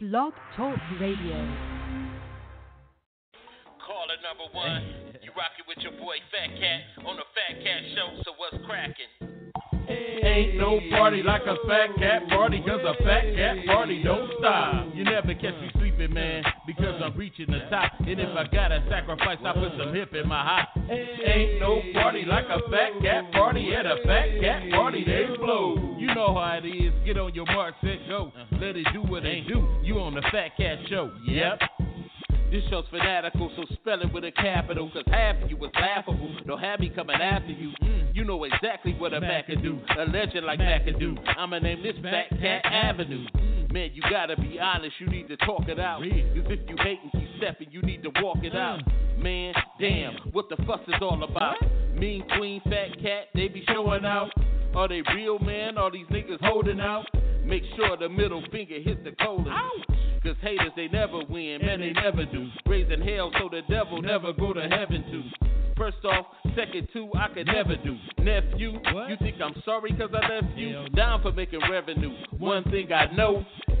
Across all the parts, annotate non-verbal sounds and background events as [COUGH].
Blog Talk Radio. Caller number one, [LAUGHS] you rockin' with your boy Fat Cat on the Fat Cat Show. So what's crackin'? Ain't no party like a fat cat party, cause a fat cat party don't stop. You never catch me sleeping, man, because I'm reaching the top. And if I gotta sacrifice, I put some hip in my hop. Ain't no party like a fat cat party, at a fat cat party they blow. You know how it is, get on your mark, set, go. Let it do what it do. You on the Fat Cat Show, yep. This show's fanatical, so spell it with a capital. Cause half of you was laughable. Don't have me coming after you. Mm. You know exactly what a Mac can do. A legend like Mac can do. I'ma name this Fat Cat Avenue. Mm. Man, you gotta be honest, you need to talk it out. Cause if you hate and keep stepping, you need to walk it out. Mm. Man, damn, what the fuss is all about? Mean Queen, Fat Cat, they be showing out. Are they real, man? Are these niggas holding out? Make sure the middle finger hit the colon. Cause haters, they never win, man, they never do. Raising hell so the devil never go to heaven too. First off, second two, I could never do. Nephew, you think I'm sorry cause I left you? Down for making revenue. One thing I know,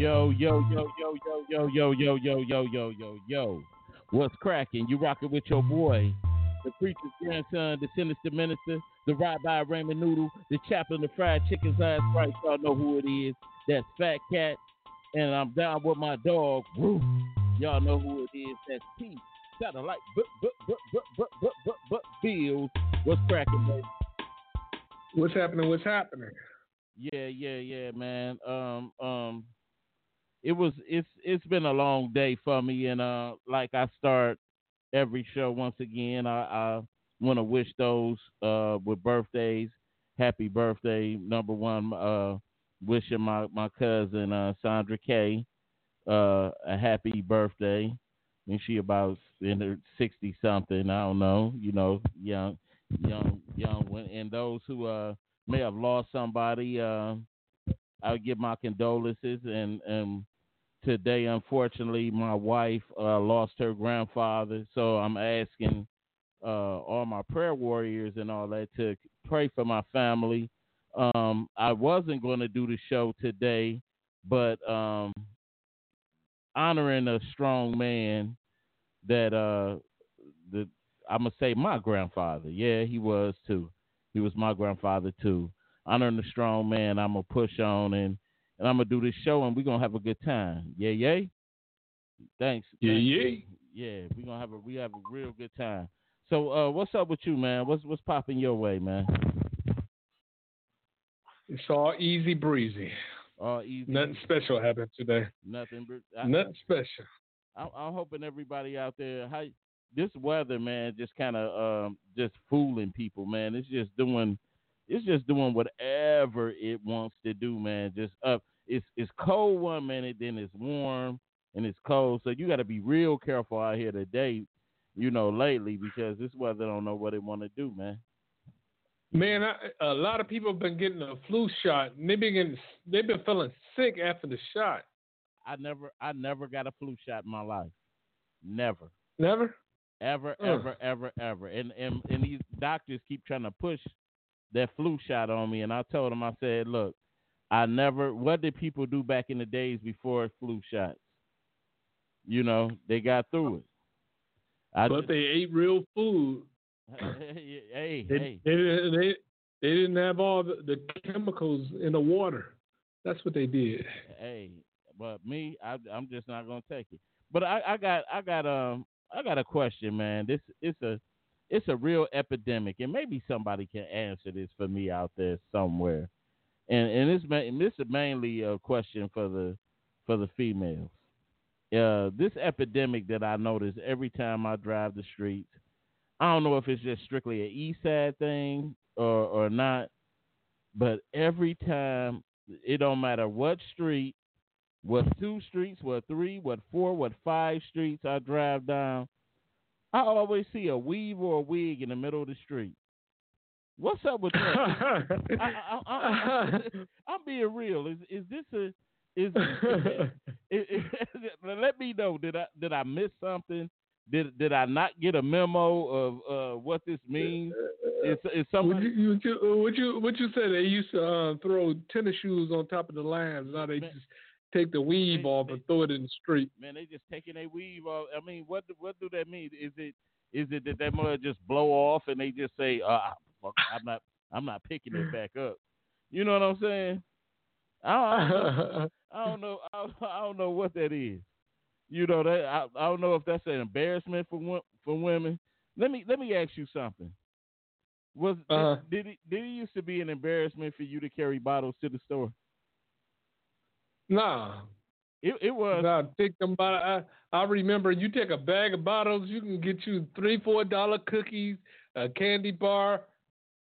Yo, yo, yo, yo, yo, yo, yo, yo, yo, yo, yo, yo, yo. What's cracking? You rocking with your boy, the preacher's grandson, the sinister minister, the Rabbi Raymond Noodle, the chaplain of fried chicken's ass right. Y'all know who it is. That's Fat Cat. And I'm down with my dog, Roo. Y'all know who it is. That's P. Satellite, but, but, but, but, but, but, but, but, Bills. What's cracking, baby? What's happening? What's happening? Yeah, yeah, yeah, man. Um, um, it was it's it's been a long day for me, and uh, like I start every show once again, I, I want to wish those uh with birthdays happy birthday. Number one, uh, wishing my my cousin uh Sandra K uh a happy birthday. And she about in her sixty something, I don't know, you know, young, young, young. And those who uh may have lost somebody, uh, I would give my condolences. And and today, unfortunately, my wife uh, lost her grandfather, so I'm asking uh, all my prayer warriors and all that to pray for my family. Um, I wasn't going to do the show today, but um, honoring a strong man that uh, the I'm gonna say my grandfather. Yeah, he was too. He was my grandfather too. Honoring a strong man, I'm gonna push on and and I'm gonna do this show and we're gonna have a good time. Yeah, yay. Thanks. Yeah, Thanks. yay. Yeah, we're gonna have a we have a real good time. So uh what's up with you, man? What's what's popping your way, man? It's all easy breezy. All easy. Nothing special happened today. Nothing. I, Nothing special. I'm, I'm hoping everybody out there, how this weather, man, just kind of um, just fooling people, man. It's just doing, it's just doing whatever it wants to do, man. Just up. It's it's cold one minute, then it's warm, and it's cold. So you got to be real careful out here today, you know, lately because this weather don't know what it want to do, man. Man, I, a lot of people have been getting a flu shot. And they've been getting, they've been feeling sick after the shot. I never, I never got a flu shot in my life, never. Never. ever, ever, ever, ever. And and and these doctors keep trying to push that flu shot on me, and I told them, I said, look, I never. What did people do back in the days before flu shots? You know, they got through it. I but they ate real food. [LAUGHS] hey, They, hey, they, didn't- they, they didn't have all the, the chemicals in the water. That's what they did. hey. But me, I, I'm just not gonna take it. But I, I got, I got, um, I got a question, man. This, it's a, it's a real epidemic, and maybe somebody can answer this for me out there somewhere. And and this, and this is mainly a question for the, for the females. Uh, this epidemic that I notice every time I drive the streets, I don't know if it's just strictly an East Side thing or or not, but every time it don't matter what street, what two streets, what three, what four, what five streets I drive down, I always see a weave or a wig in the middle of the street. What's up with that? I, am being real. Is is this a is, this, is, is, [LAUGHS] [LAUGHS] let me know did I did I miss something? Did did I not get a memo of uh, what this means? It's is somebody what you, what you what you said? They used to uh, throw tennis shoes on top of the lines. Now they man, just take the weave off and throw it in the street. Man, they just taking a weave off. I mean, what what do that mean? Is it is it that that mud just blow off and they just say, uh, I'm not I'm not picking it back up. You know what I'm saying? I don't, [LAUGHS] I don't know. I don't, I don't know what that is. You know that I, I don't know if that's an embarrassment for for women. Let me let me ask you something. Was uh-huh. did, did it did it used to be an embarrassment for you to carry bottles to the store? Nah. It it was. Nah, take them I, I remember you take a bag of bottles, you can get you three, four dollar cookies, a candy bar,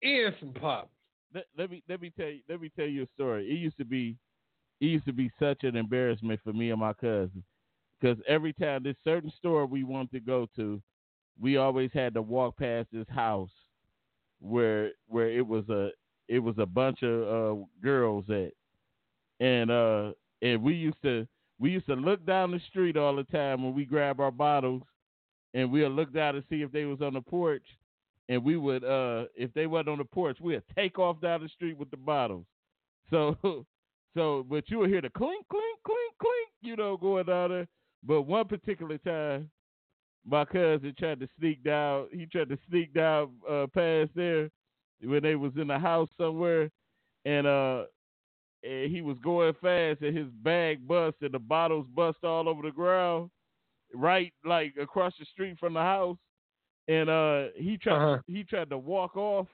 and some pop. Let, let, me let me tell you let me tell you a story. It used to be it used to be such an embarrassment for me and my cousin because every time this certain store we wanted to go to, we always had to walk past this house where where it was a it was a bunch of uh, girls at, and uh and we used to we used to look down the street all the time when we grab our bottles, and we'll look down to see if they was on the porch, and we would uh if they wasn't on the porch, we'd take off down the street with the bottles. [LAUGHS] So so but you would hear the clink clink clink clink, you know, going down there. But one particular time, my cousin tried to sneak down. He tried to sneak down uh, past there when they was in the house somewhere, and uh, and he was going fast, and his bag bust, and the bottles bust all over the ground, right like across the street from the house. And uh, he tried uh-huh. he tried to walk off,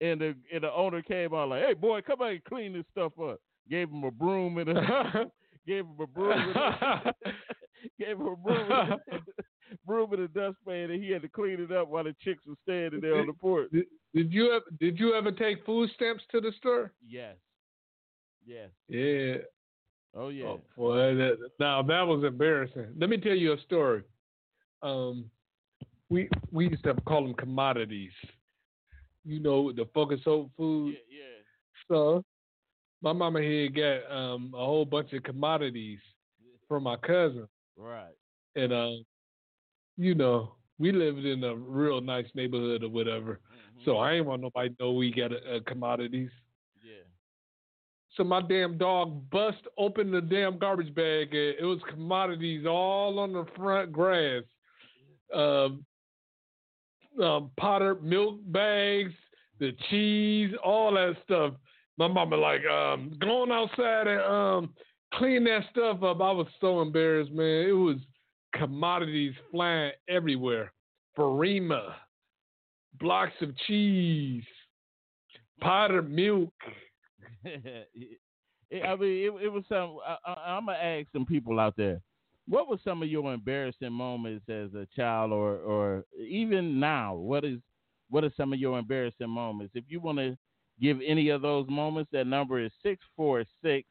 and the and the owner came out like, "Hey boy, come on and clean this stuff up." Gave him a broom and a [LAUGHS] gave him a broom, and a, [LAUGHS] gave him a broom, and a, [LAUGHS] broom and a dustpan, and he had to clean it up while the chicks were standing there on the porch. Did, did you ever did you ever take food stamps to the store? Yes. Yes. Yeah. Oh yeah. Oh, boy, that, now that was embarrassing. Let me tell you a story. Um, we we used to call them commodities. You know, the focus soul food. Yeah, yeah. So my mama here got um, a whole bunch of commodities from my cousin. Right. And uh, you know, we lived in a real nice neighborhood or whatever. Mm-hmm. So I ain't want nobody to know we got a, a commodities. So my damn dog bust open the damn garbage bag. And it was commodities all on the front grass. Um, um, Potter milk bags, the cheese, all that stuff my mama like, um, going outside and um, clean that stuff up. I was so embarrassed, man. It was commodities flying everywhere. Farina, blocks of cheese, powdered milk. [LAUGHS] I mean, it, it was some. I, am gonna ask some people out there. What were some of your embarrassing moments as a child, or or even now? What is what are some of your embarrassing moments? If you want to give any of those moments, that number is 646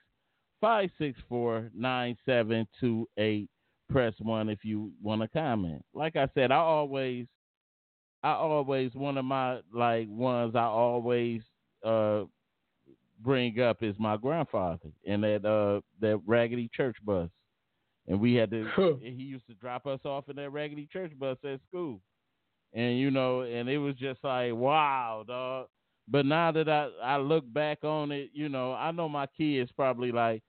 564 9728. Press one if you want to comment. Like I said, I always, I always, one of my like ones I always uh, bring up is my grandfather and that uh, that raggedy church bus. And we had to, [LAUGHS] he used to drop us off in that raggedy church bus at school. And, you know, and it was just like, wow, dog but now that I, I look back on it, you know, I know my kids probably like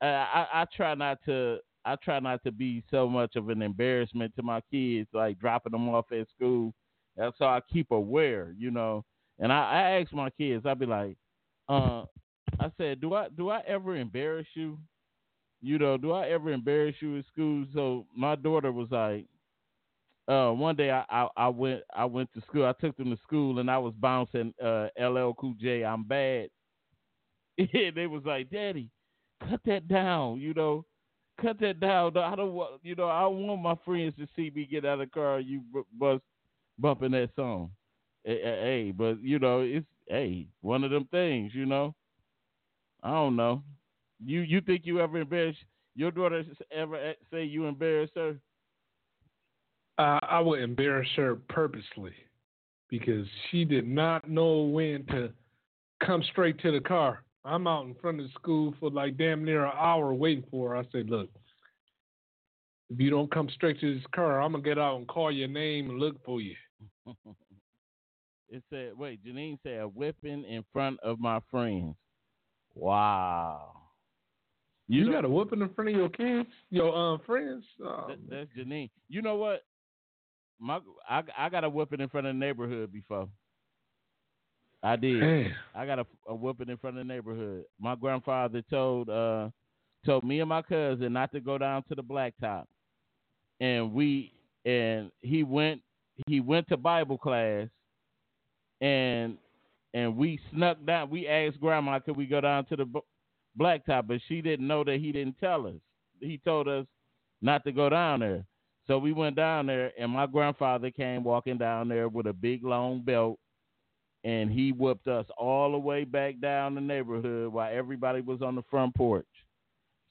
I, I, I try not to I try not to be so much of an embarrassment to my kids, like dropping them off at school. That's how I keep aware, you know. And I, I ask my kids, I'd be like, uh, I said, do I do I ever embarrass you? You know, do I ever embarrass you at school? So my daughter was like, uh, one day I, I, I, went I went to school. I took them to school and I was bouncing uh, LL Cool J. I'm bad. [LAUGHS] and they was like, Daddy, cut that down. You know, cut that down. I don't want you know I want my friends to see me get out of the car. You bust bumping that song. Hey, but you know, it's hey, one of them things, you know. I don't know. You you think you ever embarrass your daughter? Ever say you embarrassed her? Uh, I would embarrass her purposely because she did not know when to come straight to the car. I'm out in front of the school for like damn near an hour waiting for her. I said, look, if you don't come straight to this car, I'm gonna get out and call your name and look for you. [LAUGHS] it said, wait, Janine said a whipping in front of my friends. Wow. You, you got a whipping in front of your kids, your um, friends. Oh, that, that's Janine. You know what? My I I got a whipping in front of the neighborhood before. I did. Man. I got a, a whooping in front of the neighborhood. My grandfather told uh told me and my cousin not to go down to the blacktop, and we and he went he went to Bible class, and and we snuck down. We asked grandma could we go down to the blacktop, but she didn't know that he didn't tell us. He told us not to go down there. So we went down there, and my grandfather came walking down there with a big long belt and he whooped us all the way back down the neighborhood while everybody was on the front porch.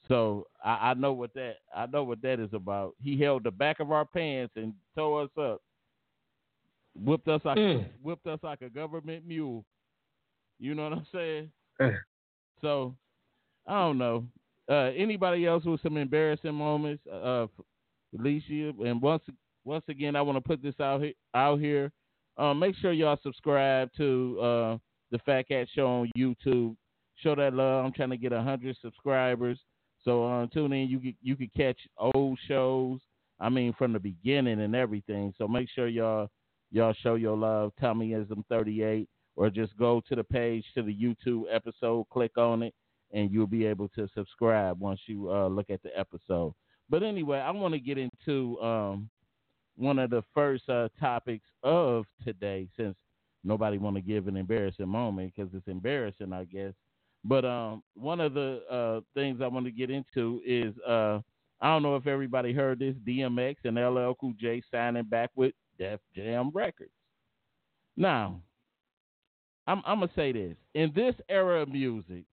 So I, I know what that I know what that is about. He held the back of our pants and tore us up, whipped us like mm. [LAUGHS] whipped us like a government mule. You know what I'm saying? Mm. so I don't know. Uh, anybody else with some embarrassing moments? Uh, Alicia, and once once again, I want to put this out here, out here um, make sure y'all subscribe to uh, the Fat Cat Show on YouTube. Show that love. I'm trying to get hundred subscribers. So uh, tune in. You could, you can catch old shows. I mean, from the beginning and everything. So make sure y'all y'all show your love. Tommyism 38, or just go to the page to the YouTube episode, click on it, and you'll be able to subscribe once you uh, look at the episode. But anyway, I want to get into um, one of the first uh, topics of today, since nobody want to give an embarrassing moment because it's embarrassing, I guess. But um, one of the uh, things I want to get into is uh, I don't know if everybody heard this DMX and LL Cool J signing back with Def Jam Records. Now, I'm, I'm gonna say this: in this era of music,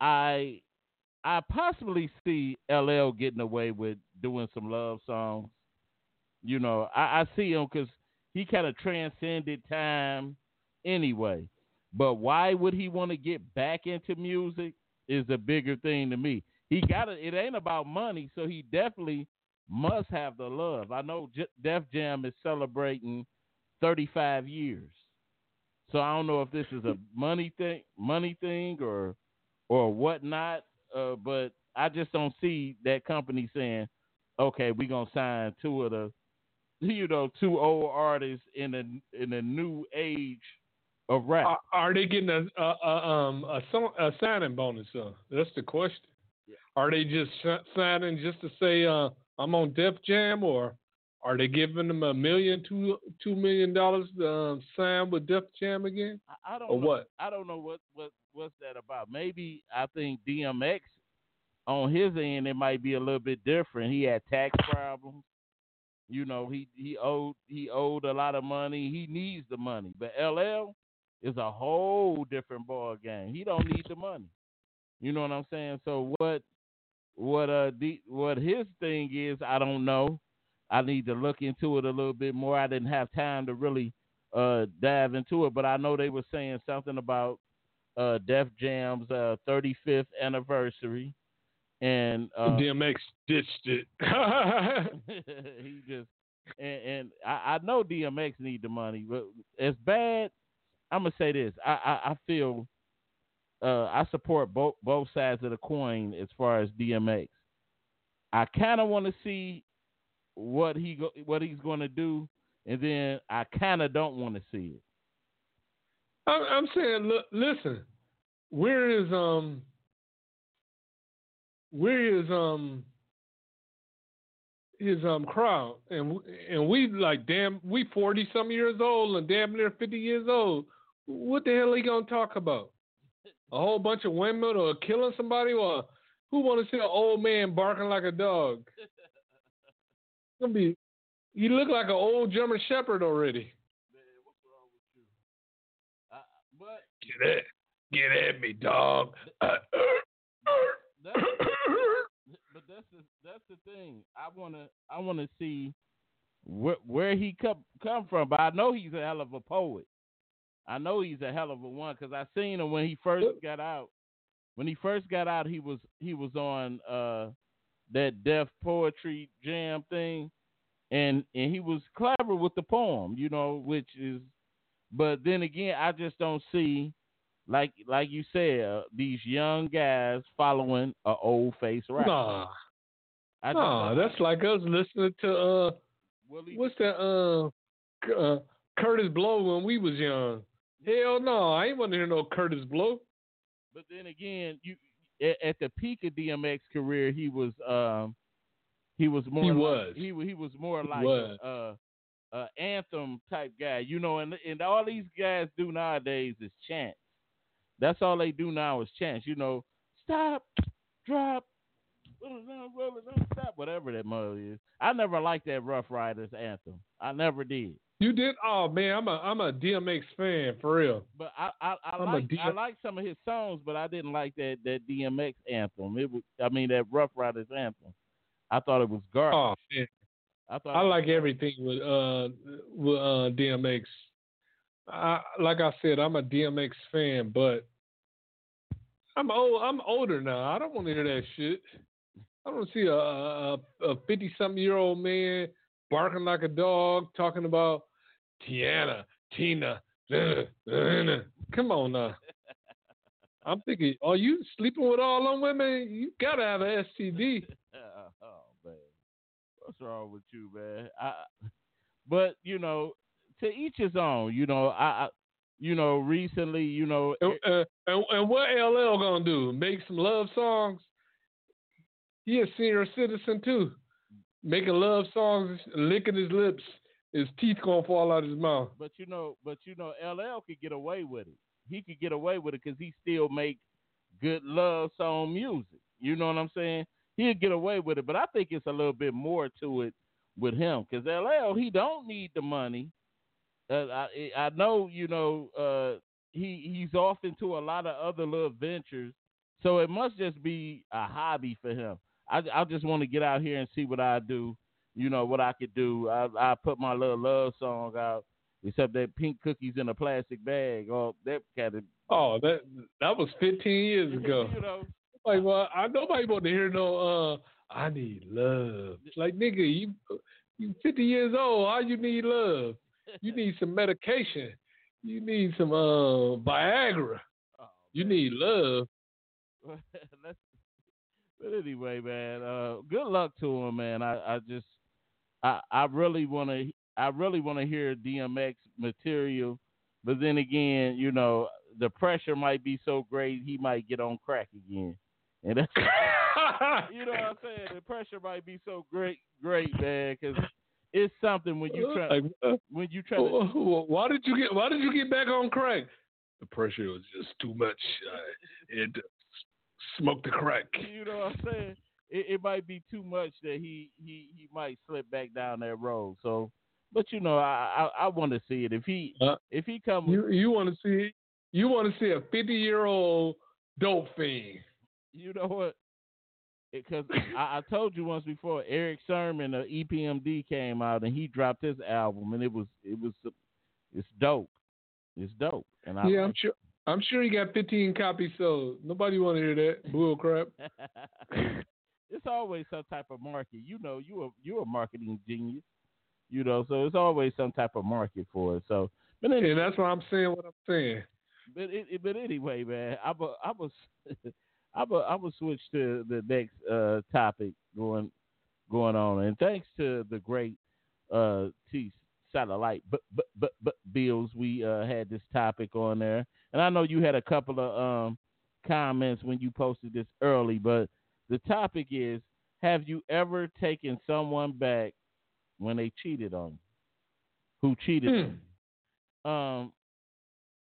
I I possibly see LL getting away with doing some love songs you know, I, I see him because he kind of transcended time anyway. But why would he want to get back into music is a bigger thing to me. He got it. It ain't about money, so he definitely must have the love. I know J- Def Jam is celebrating 35 years, so I don't know if this is a [LAUGHS] money thing, money thing, or or whatnot. Uh, but I just don't see that company saying, "Okay, we're gonna sign two of the [LAUGHS] you know, two old artists in a in a new age of rap. Are, are they getting a, a, a um a, a signing bonus? Uh, that's the question. Yeah. Are they just signing just to say uh, I'm on Def Jam, or are they giving them a million, two two million dollars to uh, sign with Def Jam again? I, I don't or know. what? I don't know what what what's that about. Maybe I think DMX on his end it might be a little bit different. He had tax problems. You know, he he owed he owed a lot of money. He needs the money. But LL is a whole different ball game. He don't need the money. You know what I'm saying? So what what uh the, what his thing is, I don't know. I need to look into it a little bit more. I didn't have time to really uh dive into it, but I know they were saying something about uh Def Jam's uh 35th anniversary and uh, DMX ditched it. [LAUGHS] [LAUGHS] he just and, and I, I, know DMX need the money, but as bad, I'm gonna say this: I I, I feel uh, I support both both sides of the coin as far as DMX. I kind of want to see what he go, what he's going to do, and then I kind of don't want to see it. I'm, I'm saying, look, listen, where is um where is um his um crowd and and we like damn we 40 some years old and damn near 50 years old what the hell are he gonna talk about a whole bunch of women or killing somebody or who want to see an old man barking like a dog [LAUGHS] gonna be You look like an old German Shepherd already. Man, what's wrong with you? I, but Get at, get at me, dog. Uh, uh, that's, uh, but that's the that's the thing. I wanna I wanna see where where he come come from. But I know he's a hell of a poet. I know he's a hell of a one because I seen him when he first got out. When he first got out, he was he was on uh that Def Poetry Jam thing, and and he was clever with the poem, you know, which is. But then again, I just don't see, like like you said, uh, these young guys following a old face rapper. Nah, I nah, that's like us listening to uh, Willie- what's that uh, uh, Kurtis Blow when we was young. Hell no, I ain't want to hear no Kurtis Blow. But then again, you at, at the peak of DMX career, he was um he was more He like, was. he he was more like was. a, a, a anthem type guy, you know. And and all these guys do nowadays is chant. That's all they do now is chant. You know, stop, drop, roll it down, roll it down, stop, whatever that mother is. I never liked that Ruff Ryders anthem. I never did. You did? Oh man, I'm a I'm a DMX fan for real. But I I, I like I like some of his songs, but I didn't like that that DMX anthem. It was I mean that Ruff Ryders anthem. I thought it was garbage. Oh man, I thought I like everything with uh with uh DMX. I, like I said, I'm a DMX fan, but I'm old. I'm older now. I don't want to hear that shit. I don't see a a fifty something year old man barking like a dog talking about Tiana, Tina. Come on now. [LAUGHS] I'm thinking, are you sleeping with all them women? You gotta have an STD. [LAUGHS] oh man, what's wrong with you, man? I, but you know, to each his own. You know, I, I you know, recently, you know, And, uh, and, and what LL gonna do? Make some love songs? He a senior citizen too. Making love songs, licking his lips, his teeth gonna fall out of his mouth. But you know, but you know, LL could get away with it. He could get away with it because he still make good love song music. You know what I'm saying? He'd get away with it, but I think it's a little bit more to it with him because LL he don't need the money. Uh, I I know you know uh, he he's off into a lot of other little ventures, so it must just be a hobby for him. I I just want to get out here and see what I do. You know what I could do. I I put my little love song out except that pink cookies in a plastic bag. Oh, that kind of Oh, that that was 15 years ago. you know, Like, well, I nobody want to hear no. uh I need love. Like, nigga, you you 50 years old. How you need love? You need some medication. You need some uh Viagra. oh, You need love. [LAUGHS] But anyway, man, uh, good luck to him, man. I, I just, I, I really want to, I really want to hear DMX material, but then again, you know, the pressure might be so great he might get on crack again, and that's, [LAUGHS] you know what I'm saying. The pressure might be so great, great, man, because it's something when you try, Like, uh, when you try to why did you get Why did you get back on crack? The pressure was just too much. I had to the crack. you know what I'm saying? It, it might be too much that he, he, he might slip back down that road. So, but you know, I I, I want to see it. If he Uh, if he come, You you want to see you want to see a 50 year old dope fiend. you know what? Because I, I told you once before, Erick Sermon of EPMD came out and he dropped his album and it was it was it's dope. It's dope. And I yeah, I'm sure. I'm sure he got 15 copies sold. Nobody want to hear that bull crap. [LAUGHS] it's always some type of market. You know, you a you a marketing genius. You know, so it's always some type of market for it. So, but anyway, that's why I'm saying what I'm saying. but it, it- but anyway, man, I will I was I will I will switch to the next uh, topic going going on, and thanks to the great uh, T satellite but but but but bills, we uh, had this topic on there, and I know you had a couple of um, comments when you posted this early, but the topic is: Have you ever taken someone back when they cheated on you? Who cheated? on you? Hmm. Um,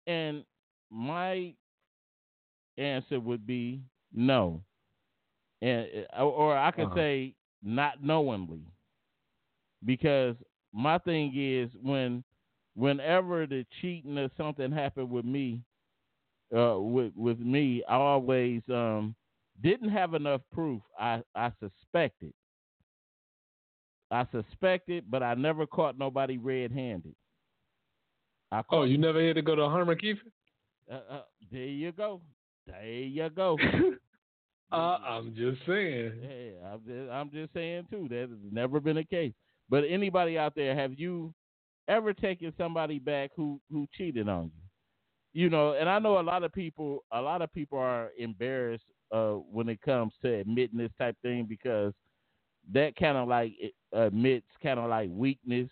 and my answer would be no, and or, or I could Uh-huh. say not knowingly, because my thing is when whenever the cheating or something happened with me, uh, with with me, I always um didn't have enough proof. I I suspected. I suspected, but I never caught nobody red-handed. I caught, Oh, you never had to go to Herman Kiefer? uh, uh, there you go. There you go. [LAUGHS] uh, I'm just saying. Yeah, I'm just, I'm just saying too. That has never been a case. But anybody out there, have you ever taken somebody back who who cheated on you? You know, and I know a lot of people. A lot of people are embarrassed uh, when it comes to admitting this type thing because that kind of like it admits kind of like weakness.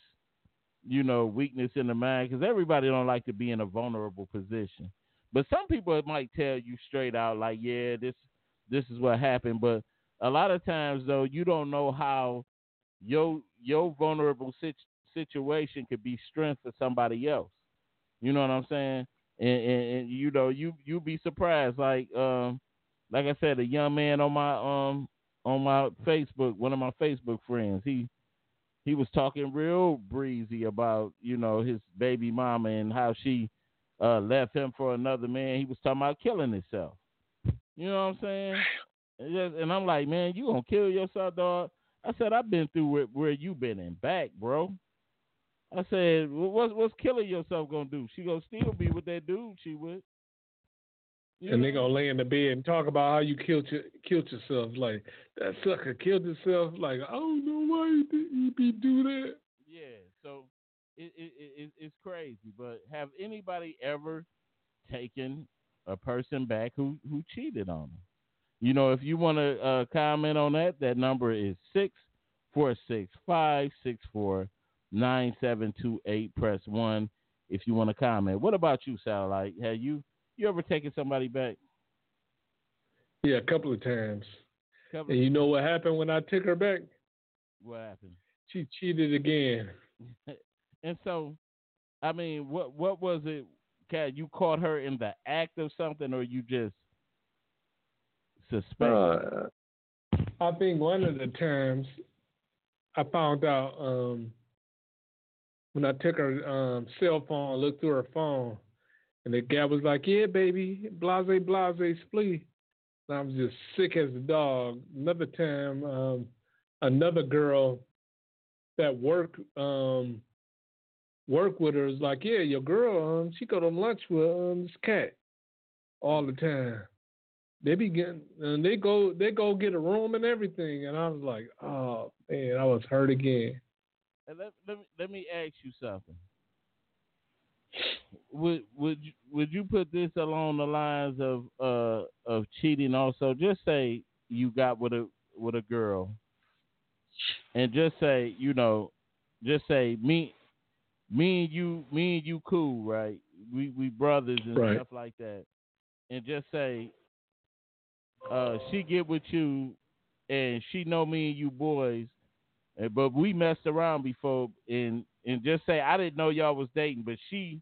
You know, weakness in the mind because everybody don't like to be in a vulnerable position. But some people might tell you straight out, like, yeah, this this is what happened. But a lot of times, though, you don't know how your your vulnerable sit- situation could be strength for somebody else. You know what I'm saying? And, and, and you know, you you be surprised. Like um, like I said, a young man on my um on my Facebook, one of my Facebook friends, he he was talking real breezy about you know his baby mama and how she uh, left him for another man. He was talking about killing himself. You know what I'm saying? And, just, and I'm like, man, you gonna kill yourself, dog? I said, I've been through where, where you been and back, bro. I said, what's what's killing yourself gonna do? She gonna still be with that dude she with. You And they gonna lay in the bed and talk about how you killed your, killed yourself. Like that sucker killed himself. Like I don't know why he be do that. Yeah, so it, it, it it's crazy. But have anybody ever taken a person back who who cheated on them? You know, if you want to uh, comment on that, that number is six four six five six four nine seven two eight. Press one if you want to comment. What about you, Satellite? Have you you ever taken somebody back? Yeah, a couple of times. Couple- And you know what happened when I took her back? what happened? She cheated again. [LAUGHS] And so, I mean, what what was it? Cat, you caught her in the act of something, or you just suspect? Uh, I think one of the times I found out um, when I took her um, cell phone, looked through her phone, and the guy was like, "Yeah, baby, blase, blase, splee." And I was just sick as a dog. Another time, um, another girl that work um, work with her is like, "Yeah, your girl, um, she go to lunch with um, this cat all the time." they be and they go they go get a room and everything and I was like, oh man, I was hurt again. And let, let me let me ask you something. Would would you, would you put this along the lines of uh of cheating also? Just say you got with a with a girl, and just say you know, just say me me and you me and you cool right? We we brothers and Right. stuff like that, and just say uh she get with you, and she know me and you boys, But we messed around before, and and just say I didn't know y'all was dating, but she,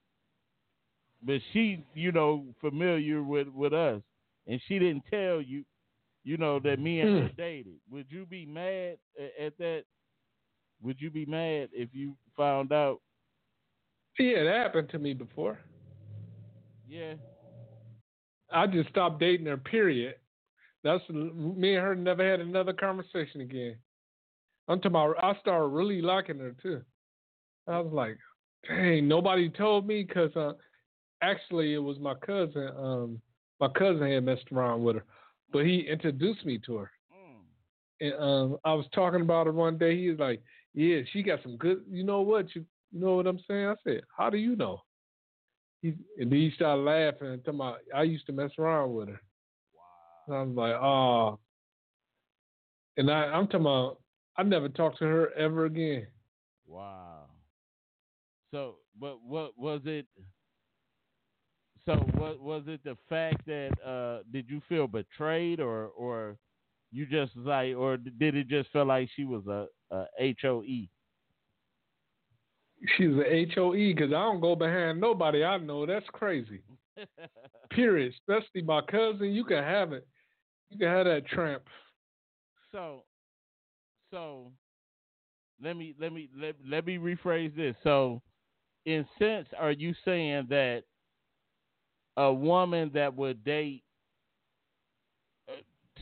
but she, you know, familiar with with us, and she didn't tell you, you know, that me and her Hmm. dated. Would you be mad at that? Would you be mad if you found out? Yeah, that happened to me before. Yeah, I just stopped dating her. Period. That's me and her never had another conversation again. I'm talking about. I started really liking her too. I was like, dang, nobody told me because uh, actually it was my cousin. Um, my cousin had messed around with her, but he introduced me to her. Mm. And um, I was talking about her one day. He was like, "Yeah, she got some good. You know what? You, you know what I'm saying?" I said, "How do you know?" He and then he started laughing and talking about I used to mess around with her. And I was like, "Oh." And I, I'm talking about I never talked to her ever again. wow. So, but what was it? So, what was it? The fact that uh, did you feel betrayed, or or you just like, or did it just feel like she was a, a hoe? She was a HOE because I don't go behind nobody I know. That's crazy. [LAUGHS] Period. Especially my cousin. You can have it. You can have that tramp. so, so let me let me let, let me rephrase this. So, in sense, are you saying that a woman that would date uh,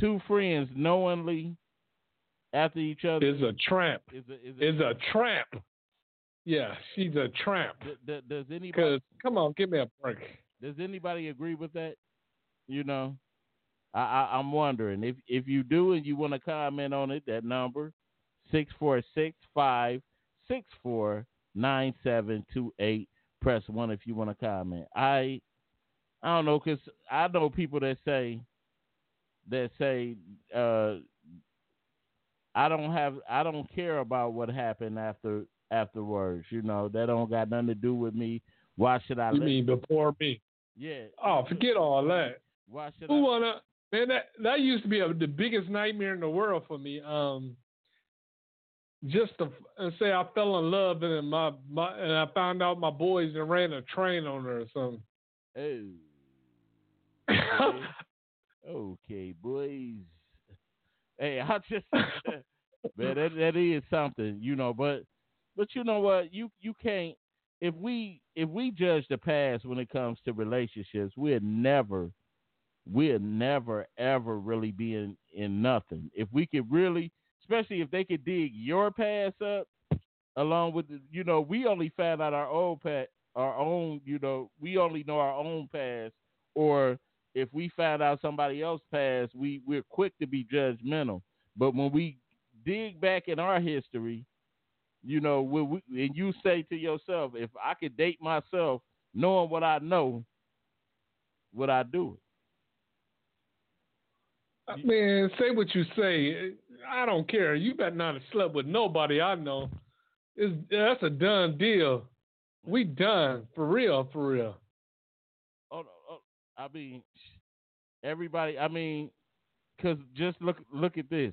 two friends knowingly after each other Is a tramp. is a, is a, Is a tramp. Yeah, she's a tramp. d- does anybody Cause come on, give me a break. does anybody agree with that? You know, I, I I'm wondering if if you do and you want to comment on it, that number six four six five six four nine seven two eight. Press one if you want to comment. I I don't know because I know people that say that say uh I don't have I don't care about what happened after afterwards. You know that don't got nothing to do with me. Why should I? You mean before me? yeah. Oh, forget all that. Why should Who I? wanna? Man, that that used to be a, the biggest nightmare in the world for me. Um, just to and say I fell in love and my my and I found out my boys and ran a train on her or something. Oh, okay. [LAUGHS] okay, boys. Hey, I just [LAUGHS] man, that that is something, you know. But but you know what? You you can't if we if we judge the past when it comes to relationships, we're never we'll never ever really be in in nothing. If we could really, especially if they could dig your past up, along with the, you know, we only found out our own past, our own, you know, we only know our own past, or if we found out somebody else's past, we we're quick to be judgmental. But when we dig back in our history, you know, when we, and you say to yourself, if I could date myself, knowing what I know, would I do it? Man, say what you say. I don't care. You better not have slept with nobody I know. It's, that's a done deal. We done for real, for real. Oh, oh, I mean, everybody. I mean, because just look look at this.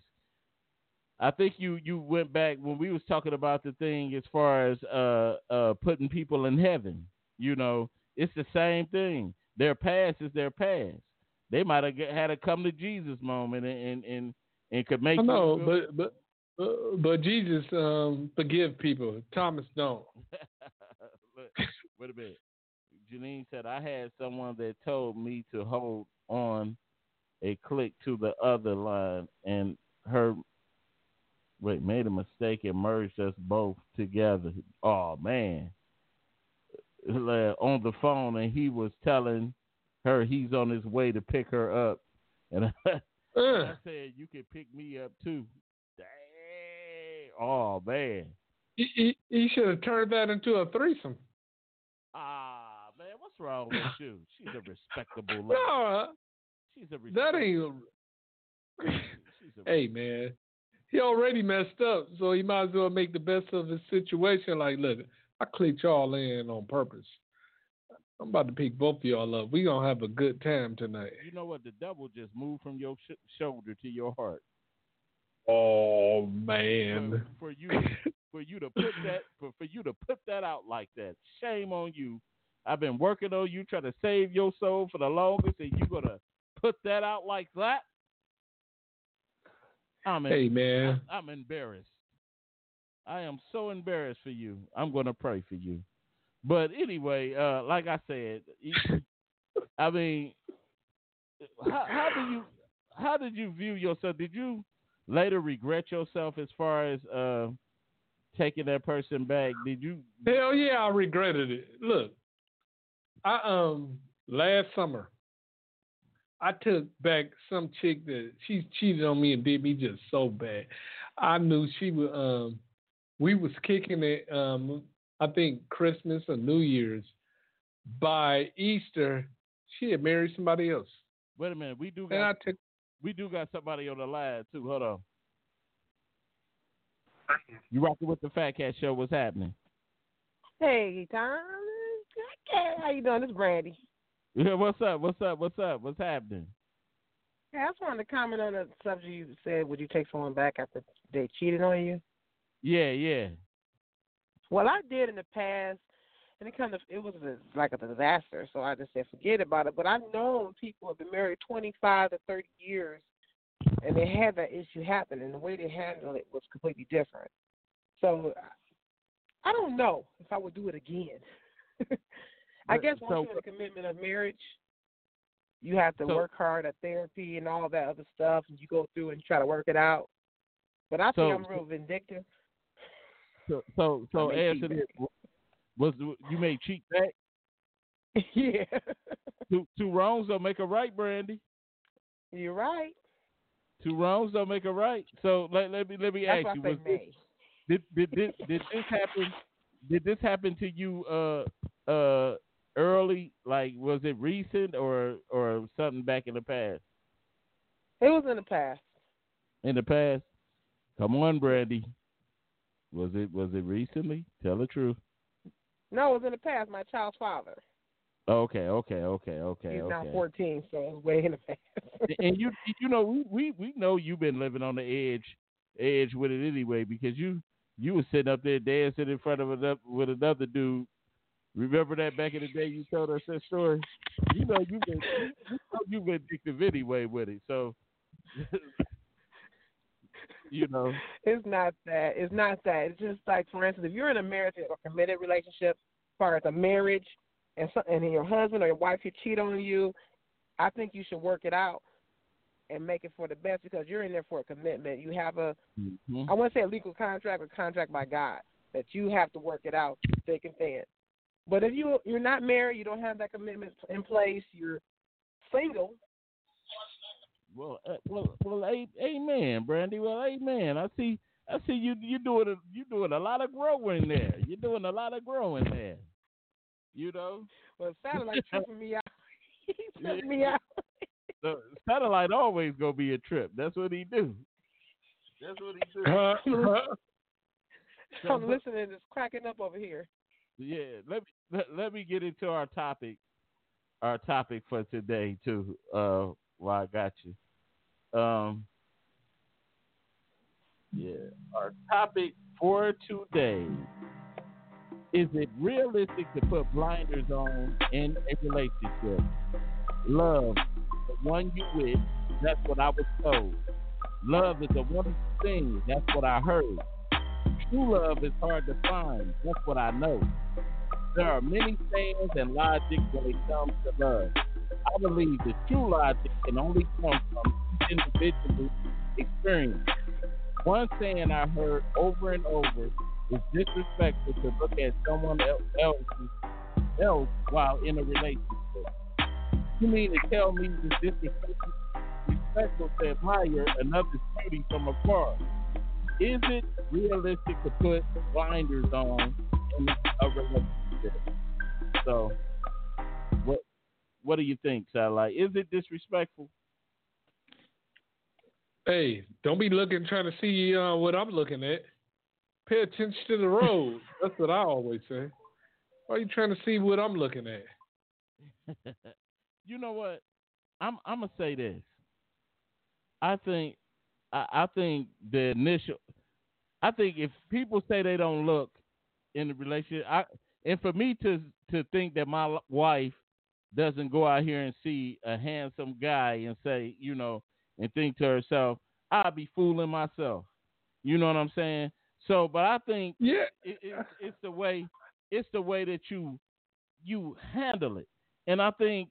I think you you went back when we was talking about the thing as far as uh uh putting people in heaven. You know, it's the same thing. Their past is their past. They might have had a come to Jesus moment and and and, and could make. I know, but but uh, but Jesus um, forgive people. Thomas don't. [LAUGHS] Look, Wait a minute. Janine said I had someone that told me to hold on a click to the other line, and her wait made a mistake and merged us both together. Oh man, on the phone, and he was telling her he's on his way to pick her up, and [LAUGHS] I Uh, said you can pick me up too. Dang! Oh man. he, he, he should have turned that into a threesome. Ah, man, what's wrong with [LAUGHS] you? She's a respectable lady. No, She's a that ain't. A, [LAUGHS] Hey man, he already messed up, so he might as well make the best of his situation. Like, look, I clicked y'all in on purpose. I'm about to pick both of y'all up. We gonna have a good time tonight. you know what? The devil just moved from your sh- shoulder to your heart. Oh For, man. for you, for you to put that, for, for you to put that out like that. Shame on you. I've been working on you, trying to save your soul for the longest, and you gonna put that out like that? I'm in, Hey man. I'm embarrassed. I am so embarrassed for you. I'm going to pray for you. But anyway, uh, like I said, [LAUGHS] I mean, how, how do you, how did you view yourself? Did you later regret yourself as far as uh, taking that person back? Did you? Hell yeah, I regretted it. Look, I um last summer I took back some chick that she cheated on me and did me just so bad. I knew she would um we was kicking it um I think Christmas or New Year's. By Easter, she had married somebody else. Wait a minute. We do And I got took we do got somebody on the line too. Hold on. You rocking with the Fat Cat Show? What's happening? Hey, Tom. Okay, how you doing? This is Brandy. Yeah, what's up? What's up? What's up? What's happening? Hey, I just wanted to comment on the subject you said. Would you take someone back after they cheated on you? Yeah, yeah. Well, I did in the past, and it kind of it was a, like a disaster. So I just said forget about it. But I've known people have been married 25 to 30 years, and they had that issue happen, and the way they handled it was completely different. So I don't know if I would do it again. [LAUGHS] I But- guess once so- you're in a commitment of marriage, you have to So- work hard at therapy and all that other stuff, and you go through and try to work it out. But I think I'm real vindictive. So so so answer this. Was you made cheat back? [LAUGHS] yeah, Two two wrongs don't make a right, Brandy. you're right. Two wrongs don't make a right. So let, let me let me That's ask you: was this, did did this did this happen? Did this happen to you uh uh early? Like was it recent or or something back in the past? It was in the past. In the past? Come on, Brandy. Was it was it recently? Tell the truth. No, it was in the past. My child's father. Okay, okay, okay, okay, He's okay. now 14, so it was way in the past. and you you know we, we we know you've been living on the edge edge with it anyway because you you was sitting up there dancing in front of another with another dude. Remember that back in the day you told us that story? You know you've been you know you've been addicted anyway with it. So [LAUGHS] you know [LAUGHS] It's not that. It's not that. It's just like, for instance, if you're in a marriage or committed relationship, as far as a marriage, and so, and your husband or your wife you cheat on you, I think you should work it out and make it for the best because you're in there for a commitment. You have a, mhm. I want to say a legal contract or contract by God that you have to work it out thick and thin. But if you you're not married, you don't have that commitment in place, you're single. Well uh, well well amen, Brandy. Well, amen. I see I see you you doing a, you doing a lot of growing there. You're doing a lot of growing there. You know. Well, it sounded like tripping me out. [LAUGHS] he tripped Yeah. me out. the satellite always gonna be a trip. That's what he do. That's what he do. Uh, [LAUGHS] I'm listening, it's cracking up over here. yeah, let me let, let me get into our topic. Our topic for today too. Uh, while I got you. Um. Yeah, our topic for today is: It realistic to put blinders on in a relationship? Love, the one you with. That's what I was told. Love is a wonderful thing. That's what I heard. True love is hard to find. That's what I know. There are many sayings and logic when it comes to love. I believe the true logic can only come from each individual's experience. One saying I heard over and over is disrespectful to look at someone el- else's else while in a relationship. You mean to tell me it's disrespectful respectful to admire another's beauty from afar? Is it realistic to put blinders on in a relationship? So, what do you think, Satellite? Is it disrespectful? hey, don't be looking trying to see uh, what I'm looking at. Pay attention to the road. [LAUGHS] That's what I always say. Why are you trying to see what I'm looking at? [LAUGHS] you know what? I'm I'm gonna say this. I think I, I think the initial I think if people say they don't look in the relationship, I and for me to to think that my wife doesn't go out here and see a handsome guy and say, you know, and think to herself, I'd be fooling myself. You know what I'm saying? So, but I think Yeah, it, it's, it's the way it's the way that you you handle it and i think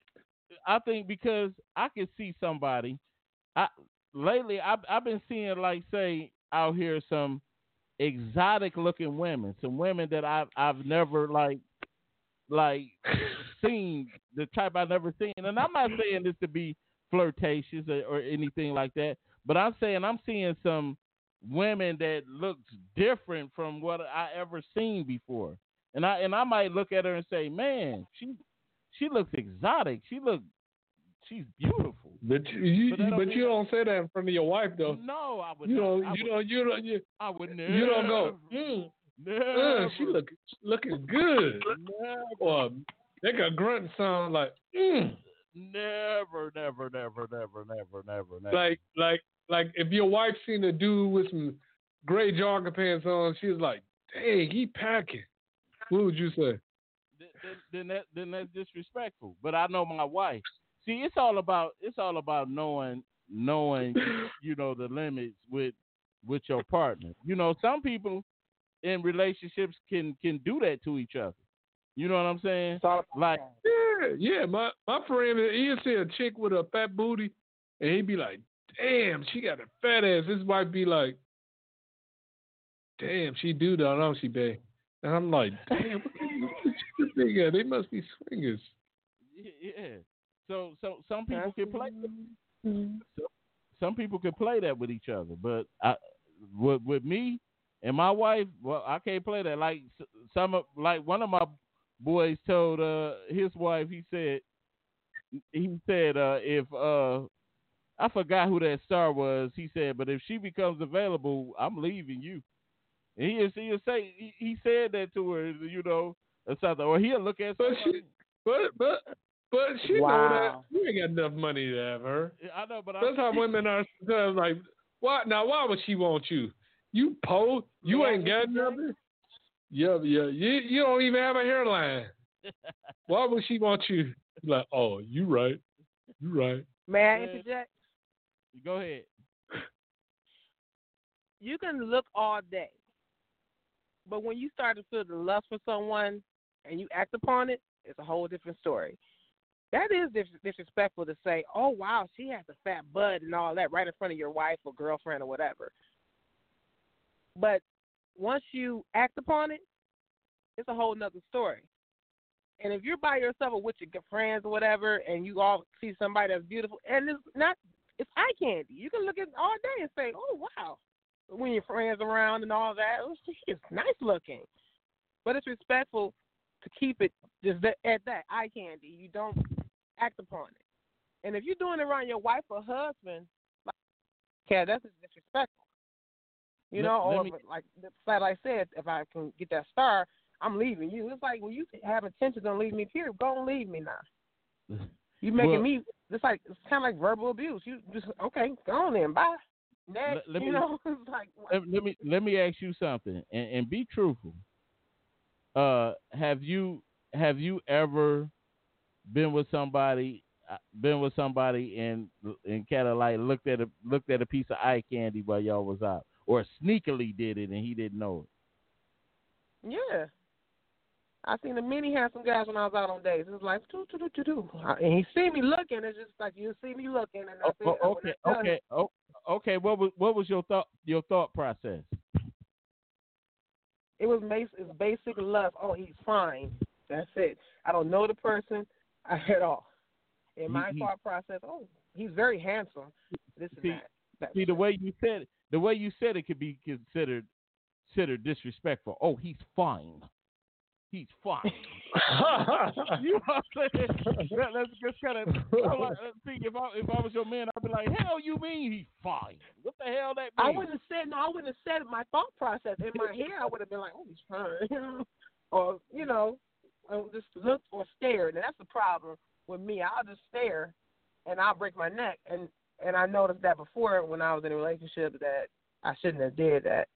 i think because i can see somebody i lately i've, I've been seeing like say out here some exotic looking women some women that i've i've never like like seen the type i've never seen and i'm not saying this to be flirtatious or, or anything like that but i'm saying i'm seeing some women that looks different from what I ever seen before. And I and I might look at her and say, "Man, she she looks exotic. She look she's beautiful." but you, you But don't but you don't say that in front of your wife though. No, I would You not. don't. I You would, don't. You don't. You I would never. you don't go. Mm, Never, uh, she look looking good. never, Or make a grunt sound like mm. never, never, never, never, never, never, never. like like like if your wife seen a dude with some gray jogger pants on, she was like, "Dang, he packing." What would you say? then, then, then that then that's disrespectful. But I know my wife. See, it's all about it's all about knowing knowing [LAUGHS] you know the limits with with your partner. You know, some people in relationships can can do that to each other. You know what I'm saying? It's all about Like. Yeah, yeah. My my friend, he'll see a chick with a fat booty, and he'd be like, "Damn, she got a fat ass." His wife be like, "Damn, she do that, don't she, babe?" And I'm like, [LAUGHS] "Damn, what kind of this nigga? They must be swingers." yeah. So so some people can play Mhm. some people can play that with each other, but I with with me and my wife, well, I can't play that. Like some of like one of my boys told uh his wife, he said he said uh if uh I forgot who that star was. He said, but if she becomes available, I'm leaving you. And he he'll say he, he said that to her, you know, or something, or he'll look at But somebody. she, but but but she know that you ain't got enough money to have her. I know, but That's I, how women are sometimes like, why now why would she want you? You po you Yeah, ain't got nothing. Yeah, yeah. You you don't even have a hairline. [LAUGHS] Why would she want you? Like, oh, you right. You right. May I Yeah. interject? go ahead. You can look all day, but when you start to feel the lust for someone and you act upon it, it's a whole different story. That is dis- disrespectful to say, "Oh wow, she has a fat butt and all that" right in front of your wife or girlfriend or whatever. But once you act upon it, it's a whole nother story. And if you're by yourself or with your friends or whatever, and you all see somebody that's beautiful, and it's not, it's eye candy. You can look at it all day and say, "Oh wow," when your friends around and all that. Oh, she is nice looking, but it's respectful to keep it just at that eye candy. You don't act upon it. And if you're doing it around your wife or husband, like, yeah, that's just disrespectful. You Let- know, let or me- like flat I said, if I can get that star, I'm leaving you. It's like when you have intentions on leaving me, period, go and leave me now. [LAUGHS] You making Well- me it's like it's kind of like verbal abuse. You just okay, go on then, bye. Next, let you me- know, [LAUGHS] it's like let, let me let me ask you something and, and be truthful. Uh, have you have you ever been with somebody uh, been with somebody and and kind of like looked at a looked at a piece of eye candy while y'all was out, or sneakily did it and he didn't know it? yeah. I seen the many handsome guys when I was out on dates. It was like do do do do do, and he see me looking. It's just like you see me looking, and I Oh, oh, okay, I tell him- okay, oh, okay. What was what was your thought your thought process? It was basic, it's basic love. Oh, he's fine. That's it. I don't know the person at all. In my He- thought process, oh, he's very handsome. This and that. That's See the way you said it, the way you said it could be considered considered disrespectful. Oh, he's fine. He's fine. [LAUGHS] you know what I'm saying? That, that's just kind of. I'm like, uh, see, if I if I was your man, I'd be like, hell, you mean he's fine? What the hell that Means? I wouldn't have said no. I wouldn't have said my thought process in my head. I would have been like, "Oh, he's fine," [LAUGHS] or you know, I would just look or stare. And that's the problem with me. I'll just stare, and I'll break my neck. And and I noticed that before when I was in a relationship that I shouldn't have did that.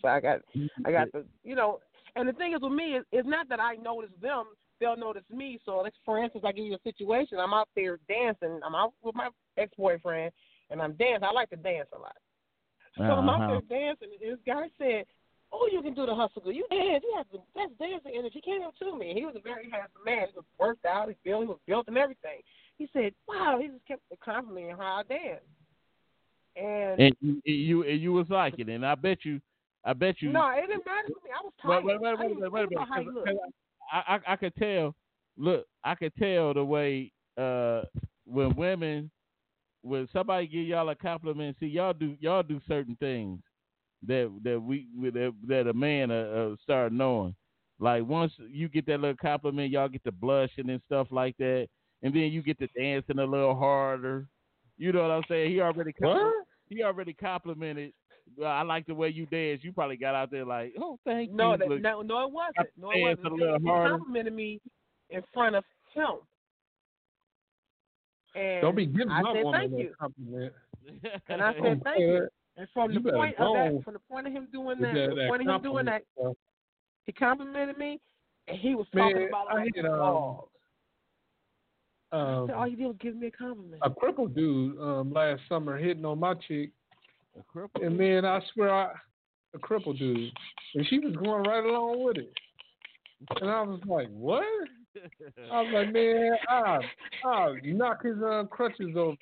so I got I got the you know. And the thing is with me, is it's not that I notice them; they'll notice me. So, like for instance, I give you a situation. I'm out there dancing. I'm out with my ex boyfriend, and I'm dancing. I like to dance a lot. So I'm out Uh-huh. there dancing, and this guy said, "Oh, you can do the hustle. girl. You dance. You have the best dancing energy." He came up to me. He was a very handsome man. He was worked out. He built. He was built and everything. He said, "Wow." He just kept complimenting how I dance. And, and you, you and you was like it, and I bet you, I bet you. no, it didn't matter to me. I was Wait, tired. wait, wait, I wait, wait, wait a think about how he minute. looked. 'cause- 'cause I, I I could tell. Look, I could tell the way uh when women when somebody give y'all a compliment. See, y'all do y'all do certain things that that we that, that a man uh, uh start knowing. Like once you get that little compliment, y'all get to blushing and then stuff like that, and then you get to dancing a little harder. You know what I'm saying? He already compliment- what? he already complimented. Well, I like the way you dance. You probably got out there like, oh, thank No, you. that, Look, no, no, it wasn't. No, it wasn't. a little He harder. complimented me in front of him. And Don't be giving I my said woman thank that you. compliment. And I said [LAUGHS] thank you. And from You the point of that, from the point of him doing that, that- from the that point of him doing that, he complimented me, and he was Man, talking about it I like hit, um, dog. I Um, said, all you did was give me a compliment. a crippled dude um, last summer hitting on my chick, A cripple? and man, I swear I, a crippled dude, and she was going right along with it. And I was like, what? I was like, man, I'll, I'll knock his um, crutches over.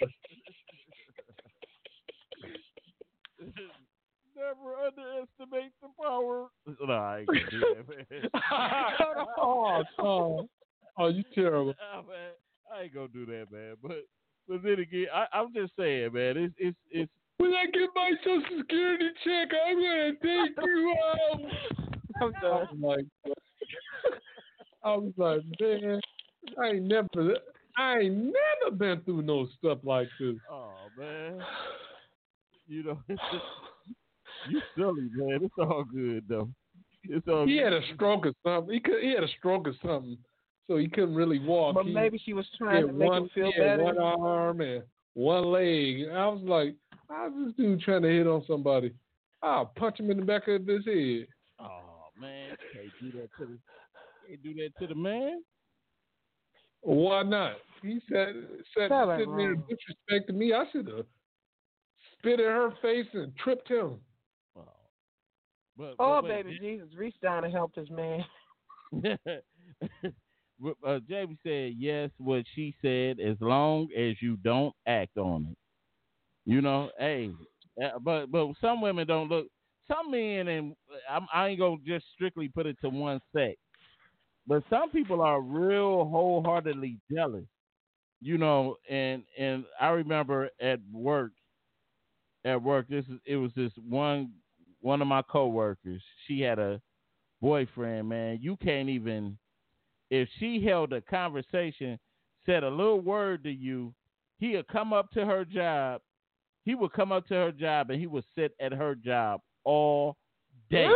Never underestimate the power. No, I ain't gonna do that, man. [LAUGHS] oh, oh, oh, you terrible. [LAUGHS] Ah, man, I ain't gonna do that, man. But but then again, I, I'm just saying, man. It's it's it's. When I get my social security check, I'm gonna take you out. [LAUGHS] I'm I done. Oh was like, I was like, man, I ain't never, I ain't never been through no stuff like this. Oh man, you know, just, [LAUGHS] you silly, man. It's all good though. It's all. He good. had a stroke or something. He could, he had a stroke or something, so he couldn't really walk. But He- maybe she was trying to make one, him feel he had better. one arm and one leg. I was like, how's this dude trying to hit on somebody? I'll punch him in the back of his head. Oh man, can't do that to the. Can't do that to the man. Why not? He said, said That ain't sitting there wrong. disrespecting me. I should have spit in her face and tripped him. Oh, but, Oh, but wait, baby Jesus reached down and helped his man. [LAUGHS] Uh, Jamie said yes. What she said, as long as you don't act on it, you know. Hey, uh, but but some women don't look. Some men, and I'm, I ain't gonna just strictly put it to one sex, but some people are real wholeheartedly jealous, you know. And and I remember at work, at work, this is it was this one one of my coworkers. She had a boyfriend. Man, you can't even if she held a conversation, said a little word to you, he'd come up to her job. He would come up to her job and he would sit at her job all day.